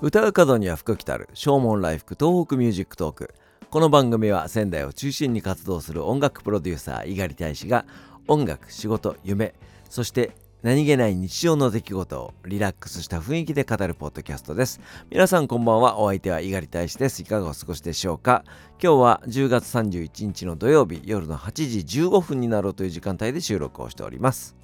唱う門には福来たる。唱門来福東北 MUSIC TALK。この番組は仙台を中心に活動する音楽プロデューサー猪狩大使が音楽仕事夢そして何気ない日常の出来事をリラックスした雰囲気で語るポッドキャストです。皆さんこんばんは。お相手は猪狩大使です。いかがお過ごしでしょうか？今日は10月31日の土曜日夜の8時15分になろうという時間帯で収録をしております。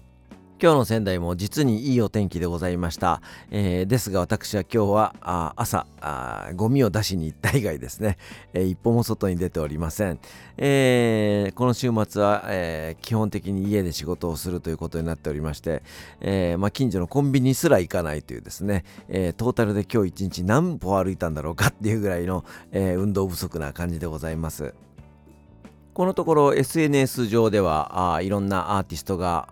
今日の仙台も実にいいお天気でございました。えー、ですが私は今日はあ朝あゴミを出しに行った以外ですね、えー、一歩も外に出ておりません。えー、この週末は、え基本的に家で仕事をするということになっておりまして、えまあ、近所のコンビニすら行かないというですね、えトータルで今日一日何歩歩いたんだろうかっていうぐらいの、え運動不足な感じでございます。このところ SNS 上ではあいろんなアーティストが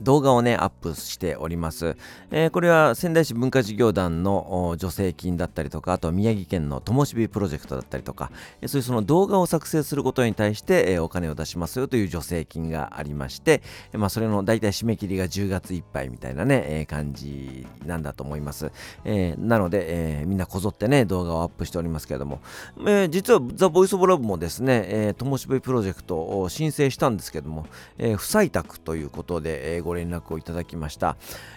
動画をね、アップしております。えー、これは仙台市文化事業団の助成金だったりとか、あと宮城県のともしびプロジェクトだったりとか、えー、そういうその動画を作成することに対して、えー、お金を出しますよという助成金がありまして、えまあ、それの大体締め切りが10月いっぱいみたいなね、え感じなんだと思います。えなので、えみんなこぞってね、動画をアップしておりますけれども、え実はザ・ボイス・オブ・ラブもですね、えともしびプロジェクトを申請したんですけども、え不採択ということで、えご連絡をいただきました。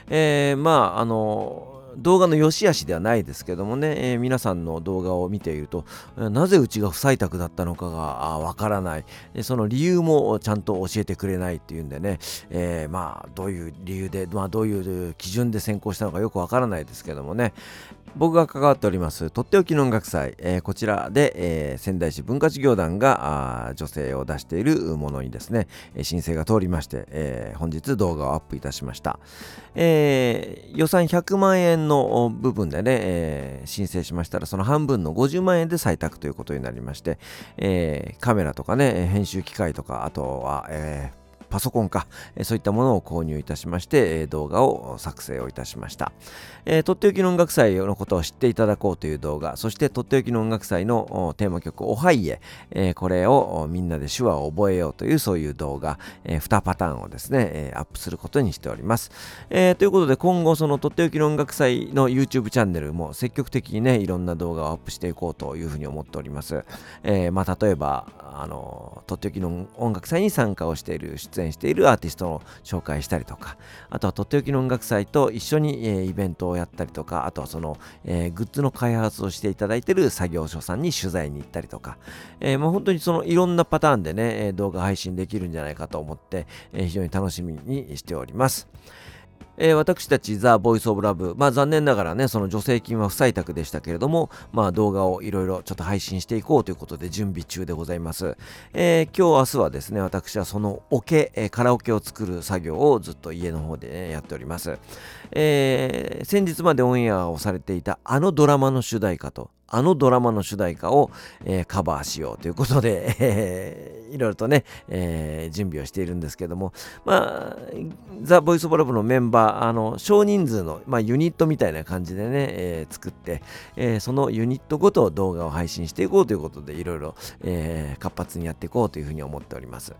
えー、まあ、あの、動画の良し悪しではないですけどもね、えー、皆さんの動画を見ていると、なぜうちが不採択だったのかがわからない、その理由もちゃんと教えてくれないっていうんでね、えー、まあ、どういう理由で、まあ、どういう基準で選考したのかよくわからないですけどもね、僕が関わっておりますとっておきの音楽祭、えー、こちらで、えー、仙台市文化事業団が女性を出しているものにですね、申請が通りまして、えー、本日動画をアップいたしました、予算100万円の部分でね、申請しましたらその半分の50万円で採択ということになりまして、カメラとかね編集機械とかあとは、えーパソコンか、えそういったものを購入いたしまして、え動画を作成をいたしました、え、とっておきの音楽祭のことを知っていただこうという動画、そしてとっておきの音楽祭のテーマ曲、おはいええ、これをみんなで手話を覚えようというそういう動画、え、2パターンをですね、えアップすることにしております。えということで今後そのとっておきの音楽祭の YouTube チャンネルも積極的にね、いろんな動画をアップしていこうというふうに思っております。えまあ、例えば、あの、とっておきの音楽祭に参加をしている出演しているアーティストを紹介したりとか、あとはとっておきの音楽祭と一緒に、えー、イベントをやったりとか、あとはその、えー、グッズの開発をしていただいている作業所さんに取材に行ったりとか、えー、もう本当にそのいろんなパターンでね、動画配信できるんじゃないかと思って、え、非常に楽しみにしております。えー、私たちザ・ボイス・オブ・ラブ、まあ残念ながらね、その助成金は不採択でしたけれども、まあ動画をいろいろちょっと配信していこうということで準備中でございます。えー、今日、明日はですね、私はそのオケ、えー、カラオケを作る作業をずっと家の方で、ね、やっております。えー、先日までオンエアをされていたあのドラマの主題歌と、あのドラマの主題歌を、えー、カバーしようということで、えー、いろいろとね、えー、準備をしているんですけども、まあ、ザ・ボイス・オブ・ラブのメンバー、あの少人数の、まあ、ユニットみたいな感じでね、えー、作って、えー、そのユニットごと動画を配信していこうということで、いろいろ、えー、活発にやっていこうというふうに思っております。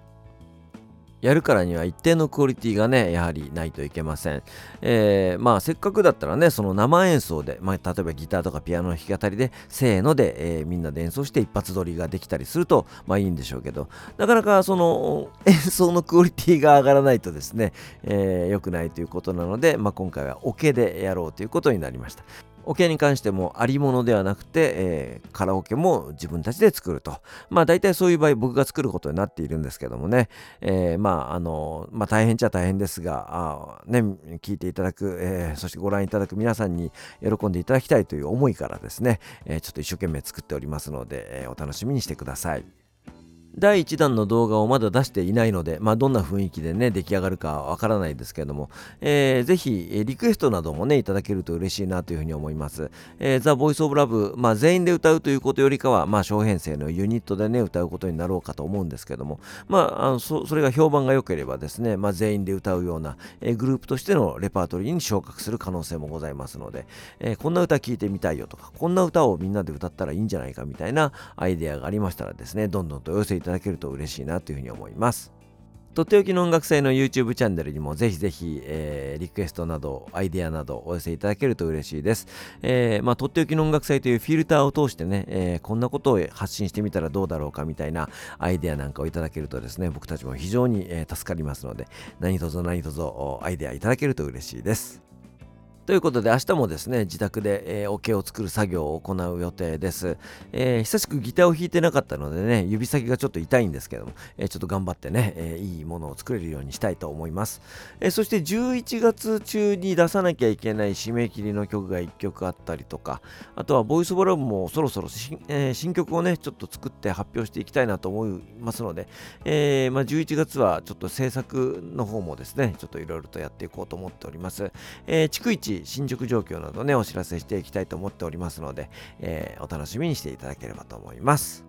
やるからには一定のクオリティがね、やはりないといけません。えー、まあせっかくだったらね、その生演奏で、まあ、例えばギターとかピアノの弾き語りで、せーので、えー、みんなで演奏して一発撮りができたりすると、まあいいんでしょうけど、なかなかその演奏のクオリティが上がらないとですね、えー、良くないということなので、まあ今回はオケでやろうということになりました。オケに関してもありものではなくて、えー、カラオケも自分たちで作ると。まあ大体そういう場合僕が作ることになっているんですけどもね、えー、まああの、まあ大変っちゃ大変ですが、あね、聞いていただく、えー、そしてご覧いただく皆さんに喜んでいただきたいという思いからですね、えちょっと一生懸命作っておりますので、えお楽しみにしてください。第1弾の動画をまだ出していないので、まあ、どんな雰囲気でね、出来上がるかわからないですけども、えー、ぜひ、リクエストなどもね、いただけると嬉しいなというふうに思います。えー、ザ・ボイス・オブ・ラブ、まあ、全員で歌うということよりかは、まあ、小編成のユニットでね、歌うことになろうかと思うんですけども、まあ、あのそそれが評判が良ければですね、まあ、全員で歌うような、えー、グループとしてのレパートリーに昇格する可能性もございますので、えー、こんな歌聴いてみたいよとか、こんな歌をみんなで歌ったらいいんじゃないかみたいなアイデアがありましたらですね、どんどんとお寄せいただただけると嬉しいなというふうに思います。とっておきの音楽祭の YouTube チャンネルにもぜひぜひ、えー、リクエストなどアイデアなどお寄せいただけると嬉しいです、えー、まあ、とっておきの音楽祭というフィルターを通してね、えー、こんなことを発信してみたらどうだろうかみたいなアイデアなんかをいただけるとですね僕たちも非常に、え助かりますので何卒何卒アイデアいただけると嬉しいですということで明日もですね自宅で、えー、オ、ケを作る作業を行う予定です、えー、久しくギターを弾いてなかったのでね指先がちょっと痛いんですけども、えー、ちょっと頑張ってね、えいいものを作れるようにしたいと思います、えそして11月中に出さなきゃいけない締め切りの曲が1曲あったりとかあとはボイスオブラブもそろそろ新,、え新曲をねちょっと作って発表していきたいなと思いますので、えまあ、11月はちょっと制作の方もですねちょっといろいろとやっていこうと思っております、え逐一進捗状況などね、お知らせしていきたいと思っておりますので、えー、お楽しみにしていただければと思います。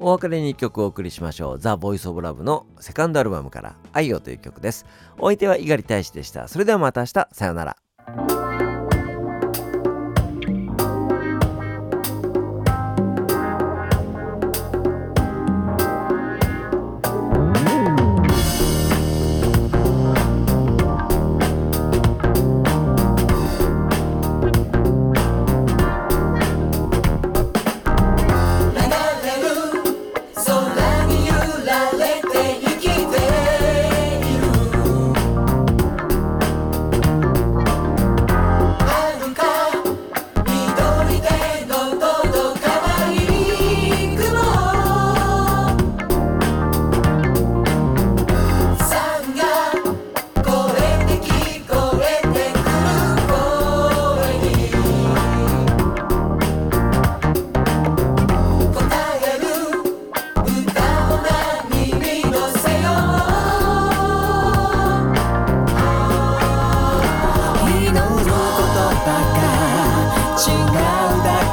お別れに1曲お送りしましょう。ザ・ボイス・オブ・ラブのセカンドアルバムから愛をという曲です。お相手は猪狩大使でした。それではまた明日、さようなら。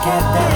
get there.